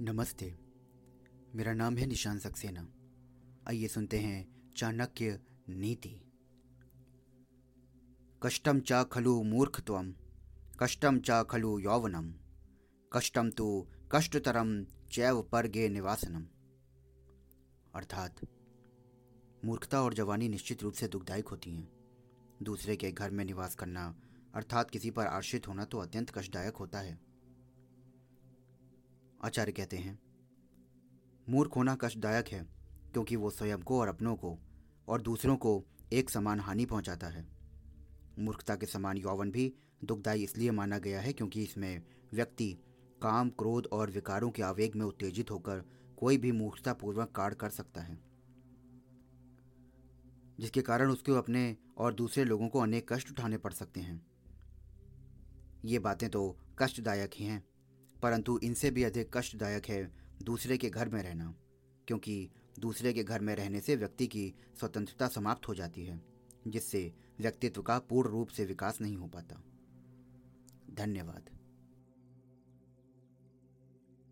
नमस्ते। मेरा नाम है निशान सक्सेना। आइए सुनते हैं चाणक्य नीति। कष्टम चा खलु मूर्खत्वम कष्टम चा खलु यौवनम कष्टम तो कष्टतरम चैव परगे निवासनम। अर्थात, मूर्खता और जवानी निश्चित रूप से दुखदायक होती हैं। दूसरे के घर में निवास करना अर्थात किसी पर आश्रित होना तो अत्यंत कष्टदायक होता है। आचार्य कहते हैं, मूर्ख होना कष्टदायक है, क्योंकि वो स्वयं को और अपनों को और दूसरों को एक समान हानि पहुंचाता है। मूर्खता के समान यौवन भी दुखदायी इसलिए माना गया है क्योंकि इसमें व्यक्ति काम, क्रोध और विकारों के आवेग में उत्तेजित होकर कोई भी मूर्खतापूर्वक कार्य कर सकता है। जिसके कारण उसको अपने और दूसरे लोगों को अनेक कष्ट उठाने पड़ सकते हैं। ये बातें तो कष्टदायक ही हैं। परंतु इनसे भी अधिक कष्टदायक है दूसरे के घर में रहना, क्योंकि दूसरे के घर में रहने से व्यक्ति की स्वतंत्रता समाप्त हो जाती है, जिससे व्यक्तित्व का पूर्ण रूप से विकास नहीं हो पाता। धन्यवाद।